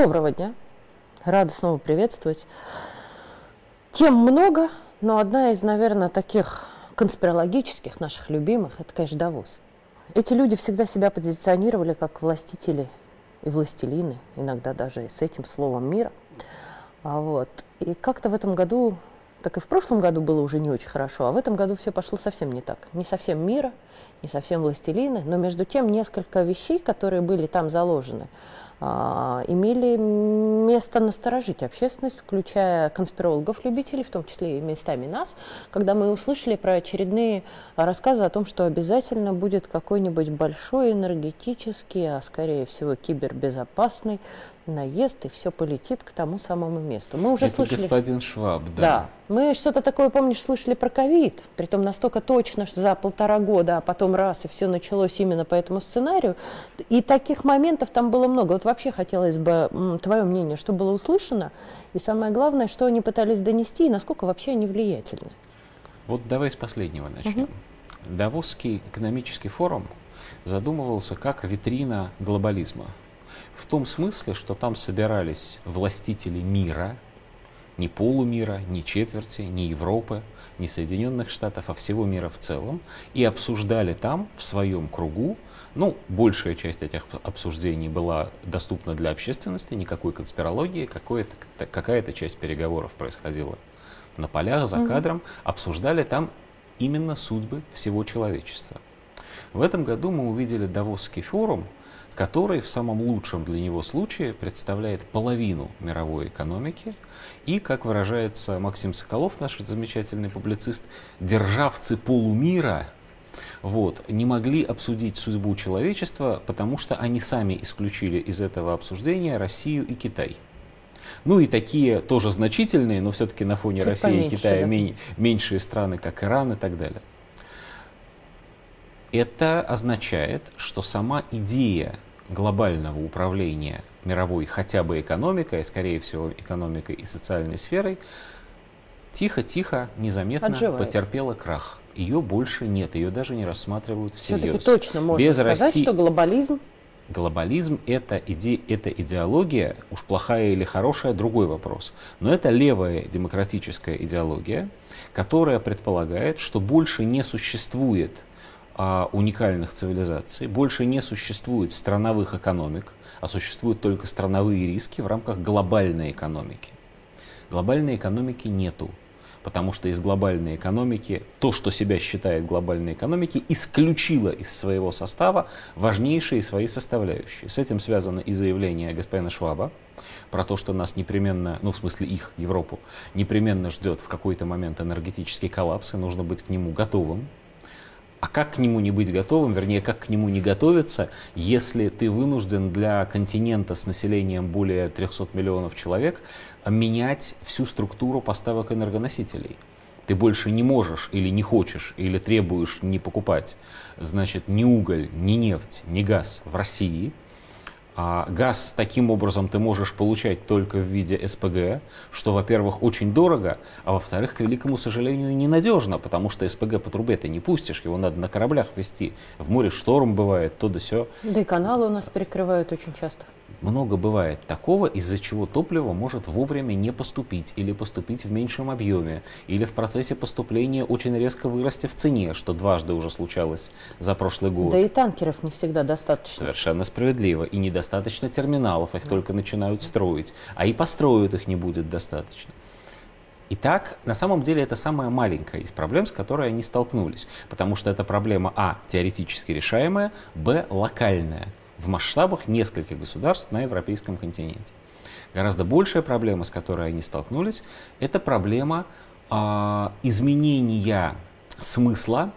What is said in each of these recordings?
Доброго дня. Рада снова приветствовать. Тем много, но одна из, наверное, таких конспирологических наших любимых, это, конечно, Давос. Эти люди всегда себя позиционировали как властители и властелины, иногда даже и с этим словом мира. А вот. И как-то в этом году, так и в прошлом году было уже не очень хорошо, а в этом году все пошло совсем не так. Не совсем мира, не совсем властелины, но между тем несколько вещей, которые были там заложены, имели место насторожить общественность, включая конспирологов-любителей, в том числе и местами нас, когда мы услышали про очередные рассказы о том, что обязательно будет какой-нибудь большой энергетический, а скорее всего кибербезопасный наезд, и все полетит к тому самому месту. Мы уже Это слышали... господин Шваб, да. Да. Мы что-то такое, помнишь, слышали про ковид, притом настолько точно, что за полтора года, а потом раз, и все началось именно по этому сценарию. И таких моментов там было много. Вот вообще хотелось бы твое мнение, что было услышано, и самое главное, что они пытались донести, и насколько вообще они влиятельны. Вот давай с последнего начнем. Давосский экономический форум задумывался как витрина глобализма. В том смысле, что там собирались властители мира, не полумира, не четверти, не Европы, не Соединенных Штатов, а всего мира в целом, и обсуждали там в своем кругу, ну, большая часть этих обсуждений была доступна для общественности, никакой конспирологии, какое-то- какая-то часть переговоров происходила на полях, за кадром, обсуждали там именно судьбы всего человечества. В этом году мы увидели Давосский форум, который в самом лучшем для него случае представляет половину мировой экономики. И, как выражается Максим Соколов, наш замечательный публицист, державцы полумира вот, не могли обсудить судьбу человечества, потому что они сами исключили из этого обсуждения Россию и Китай. Ну и такие тоже значительные, но все-таки на фоне Чуть России и поменьше, Китая да. мен- меньшие страны, как Иран и так далее. Это означает, что сама идея глобального управления мировой хотя бы экономикой, а скорее всего экономикой и социальной сферой, тихо-тихо, незаметно Отживает. потерпела крах. Ее больше нет, ее даже не рассматривают Все-таки всерьез. точно можно Без сказать, России- что глобализм Глобализм это, иде, это идеология, уж плохая или хорошая, другой вопрос. Но это левая демократическая идеология, которая предполагает, что больше не существует а, уникальных цивилизаций, больше не существует страновых экономик, а существуют только страновые риски в рамках глобальной экономики. Глобальной экономики нету, потому что из глобальной экономики, то, что себя считает глобальной экономикой, исключило из своего состава важнейшие свои составляющие. С этим связано и заявление господина Шваба про то, что нас непременно, ну в смысле их, Европу, непременно ждет в какой-то момент энергетический коллапс, и нужно быть к нему готовым. А как к нему не быть готовым, вернее, как к нему не готовиться, если ты вынужден для континента с населением более 300 миллионов человек менять всю структуру поставок энергоносителей? Ты больше не можешь или не хочешь, или требуешь не покупать, значит, ни уголь, ни нефть, ни газ в России, а газ таким образом ты можешь получать только в виде СПГ, что, во-первых, очень дорого, а во-вторых, к великому сожалению, ненадежно, потому что СПГ по трубе ты не пустишь, его надо на кораблях вести. В море шторм бывает, то да сё. Да и каналы у нас перекрывают очень часто. Много бывает такого, из-за чего топливо может вовремя не поступить или поступить в меньшем объеме, или в процессе поступления очень резко вырасти в цене, что дважды уже случалось за прошлый год. Да и танкеров не всегда достаточно. Совершенно справедливо. И недостаточно терминалов, их только начинают строить. А и построят их не будет достаточно. Итак, на самом деле это самая маленькая из проблем, с которой они столкнулись. Потому что это проблема, а, теоретически решаемая, б, локальная, в масштабах нескольких государств на европейском континенте. Гораздо большая проблема, с которой они столкнулись, это проблема а, изменения смысла,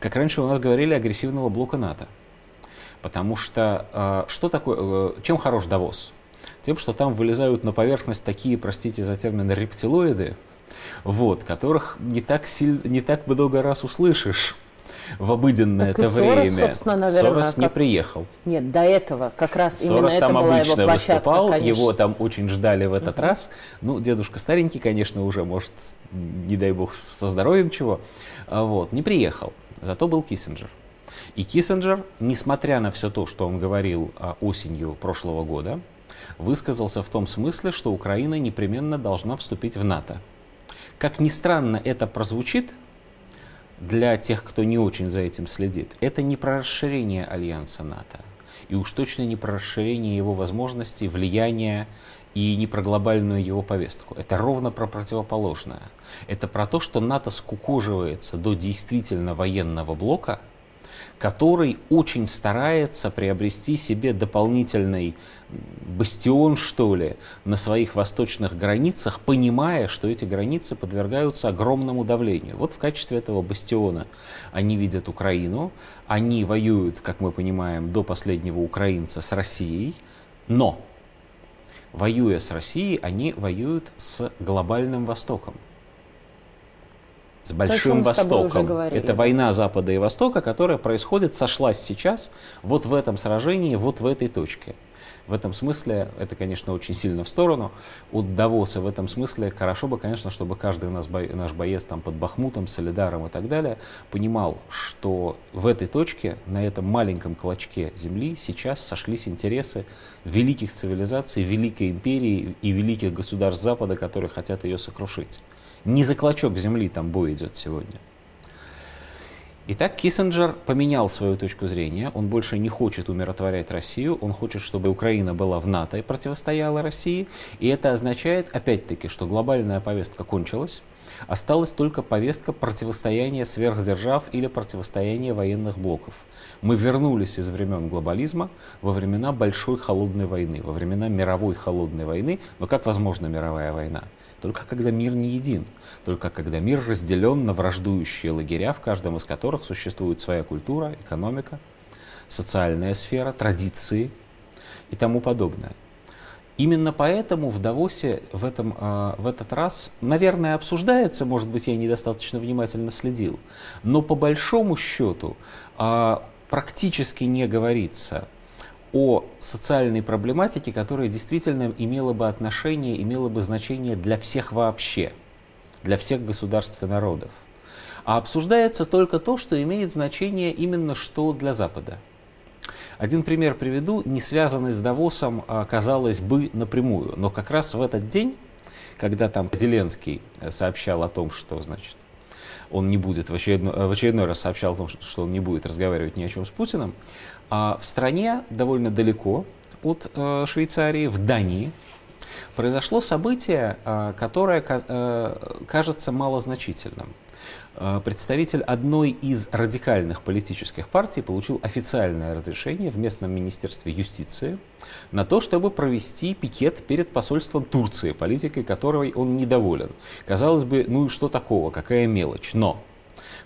как раньше у нас говорили, агрессивного блока НАТО. Потому что э, что такое, э, чем хорош Давос? Тем, что там вылезают на поверхность такие, простите за термин, рептилоиды, вот, которых не так, силь, не так много раз услышишь в обыденное Так это Сорос, время. собственно, наверное, Сорос не как- приехал. Нет, до этого как раз именно Сорос это там была обычно его площадка, выступал, конечно. его там очень ждали в этот раз. Ну, дедушка старенький, конечно, уже, может, не дай бог, со здоровьем чего. А Вот, не приехал. Зато был Киссинджер. И Киссинджер, несмотря на все то, что он говорил а, осенью прошлого года, высказался в том смысле, что Украина непременно должна вступить в НАТО. Как ни странно это прозвучит для тех, кто не очень за этим следит, это не про расширение альянса НАТО. И уж точно не про расширение его возможностей, влияния и не про глобальную его повестку. Это ровно про противоположное. Это про то, что НАТО скукоживается до действительно военного блока – который очень старается приобрести себе дополнительный бастион, что ли, на своих восточных границах, понимая, что эти границы подвергаются огромному давлению. Вот в качестве этого бастиона они видят Украину, они воюют, как мы понимаем, до последнего украинца с Россией, но воюя с Россией, они воюют с глобальным Востоком с Большим Востоком. Это война Запада и Востока, которая происходит, сошлась сейчас вот в этом сражении, вот в этой точке. В этом смысле, это, конечно, очень сильно в сторону от Давоса. В этом смысле хорошо бы, конечно, чтобы каждый наш, бо... наш боец там под Бахмутом, Солидаром и так далее понимал, что в этой точке, на этом маленьком клочке земли сейчас сошлись интересы великих цивилизаций, великой империи и великих государств Запада, которые хотят ее сокрушить. Не за клочок земли там бой идет сегодня. Итак, Киссинджер поменял свою точку зрения. Он больше не хочет умиротворять Россию. Он хочет, чтобы Украина была в НАТО и противостояла России. И это означает, опять-таки, что глобальная повестка кончилась. Осталась только повестка противостояния сверхдержав или противостояния военных блоков. Мы вернулись из времен глобализма во времена большой холодной войны, во времена мировой холодной войны. Но как возможна мировая война? Только когда мир не един, только когда мир разделен на враждующие лагеря, в каждом из которых существует своя культура, экономика, социальная сфера, традиции и тому подобное. Именно поэтому в Давосе в, этом, а, в этот раз, наверное, обсуждается, может быть, я недостаточно внимательно следил, но по большому счету а, практически не говорится о социальной проблематике, которая действительно имела бы отношение, имела бы значение для всех вообще, для всех государств и народов. А обсуждается только то, что имеет значение именно что для Запада. Один пример приведу, не связанный с Давосом, а, казалось бы, напрямую. Но как раз в этот день, когда там Зеленский э, сообщал о том, что, значит, он не будет, в очередной, в очередной раз сообщал о том, что он не будет разговаривать ни о чем с Путиным, а в стране довольно далеко от э, Швейцарии, в Дании, произошло событие, э, которое э, кажется малозначительным. Э, представитель одной из радикальных политических партий получил официальное разрешение в местном министерстве юстиции на то, чтобы провести пикет перед посольством Турции, политикой которой он недоволен. Казалось бы, ну и что такого, какая мелочь. Но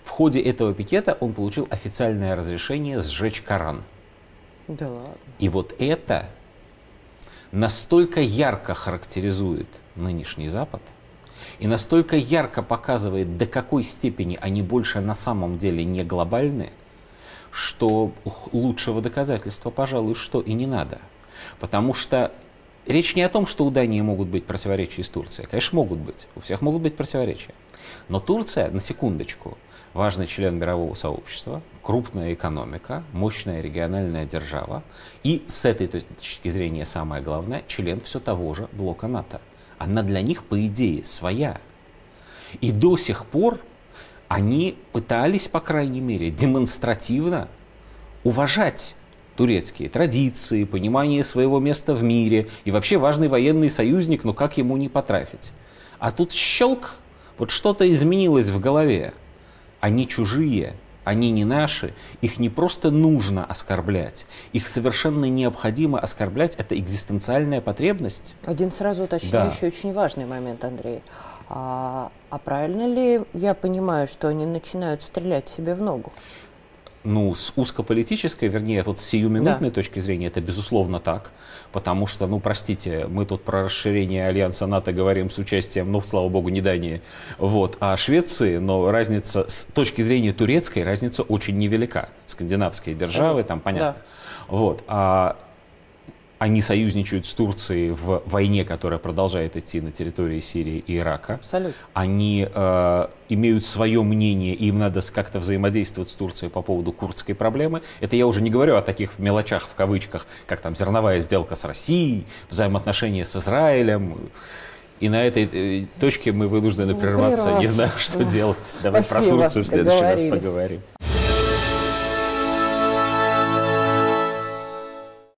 в ходе этого пикета он получил официальное разрешение сжечь Коран. Да ладно. И вот это настолько ярко характеризует нынешний Запад и настолько ярко показывает, до какой степени они больше на самом деле не глобальны, что лучшего доказательства, пожалуй, что и не надо. Потому что речь не о том, что у Дании могут быть противоречия с Турцией. Конечно, могут быть. У всех могут быть противоречия. Но Турция, на секундочку, важный член мирового сообщества, крупная экономика, мощная региональная держава и, с этой точки зрения, самое главное, член все того же блока НАТО. Она для них, по идее, своя. И до сих пор они пытались, по крайней мере, демонстративно уважать турецкие традиции, понимание своего места в мире и вообще важный военный союзник, но как ему не потрафить. А тут щелк, вот что-то изменилось в голове. Они чужие, они не наши, их не просто нужно оскорблять, их совершенно необходимо оскорблять, это экзистенциальная потребность. Один сразу уточняющий да. очень важный момент, Андрей. А, а правильно ли я понимаю, что они начинают стрелять себе в ногу? Ну, с узкополитической, вернее, вот с сиюминутной да. точки зрения, это безусловно так. Потому что, ну, простите, мы тут про расширение альянса НАТО говорим с участием, ну, слава богу, не Дании, вот, а Швеции, но разница с точки зрения турецкой, разница очень невелика. Скандинавские державы, там понятно. Да. Вот. А они союзничают с Турцией в войне, которая продолжает идти на территории Сирии и Ирака. Абсолютно. Они э, имеют свое мнение, и им надо как-то взаимодействовать с Турцией по поводу курдской проблемы. Это я уже не говорю о таких мелочах в кавычках, как там зерновая сделка с Россией, взаимоотношения с Израилем. И на этой э, точке мы вынуждены прерваться. Не знаю, что делать. Давай про Турцию в следующий раз поговорим.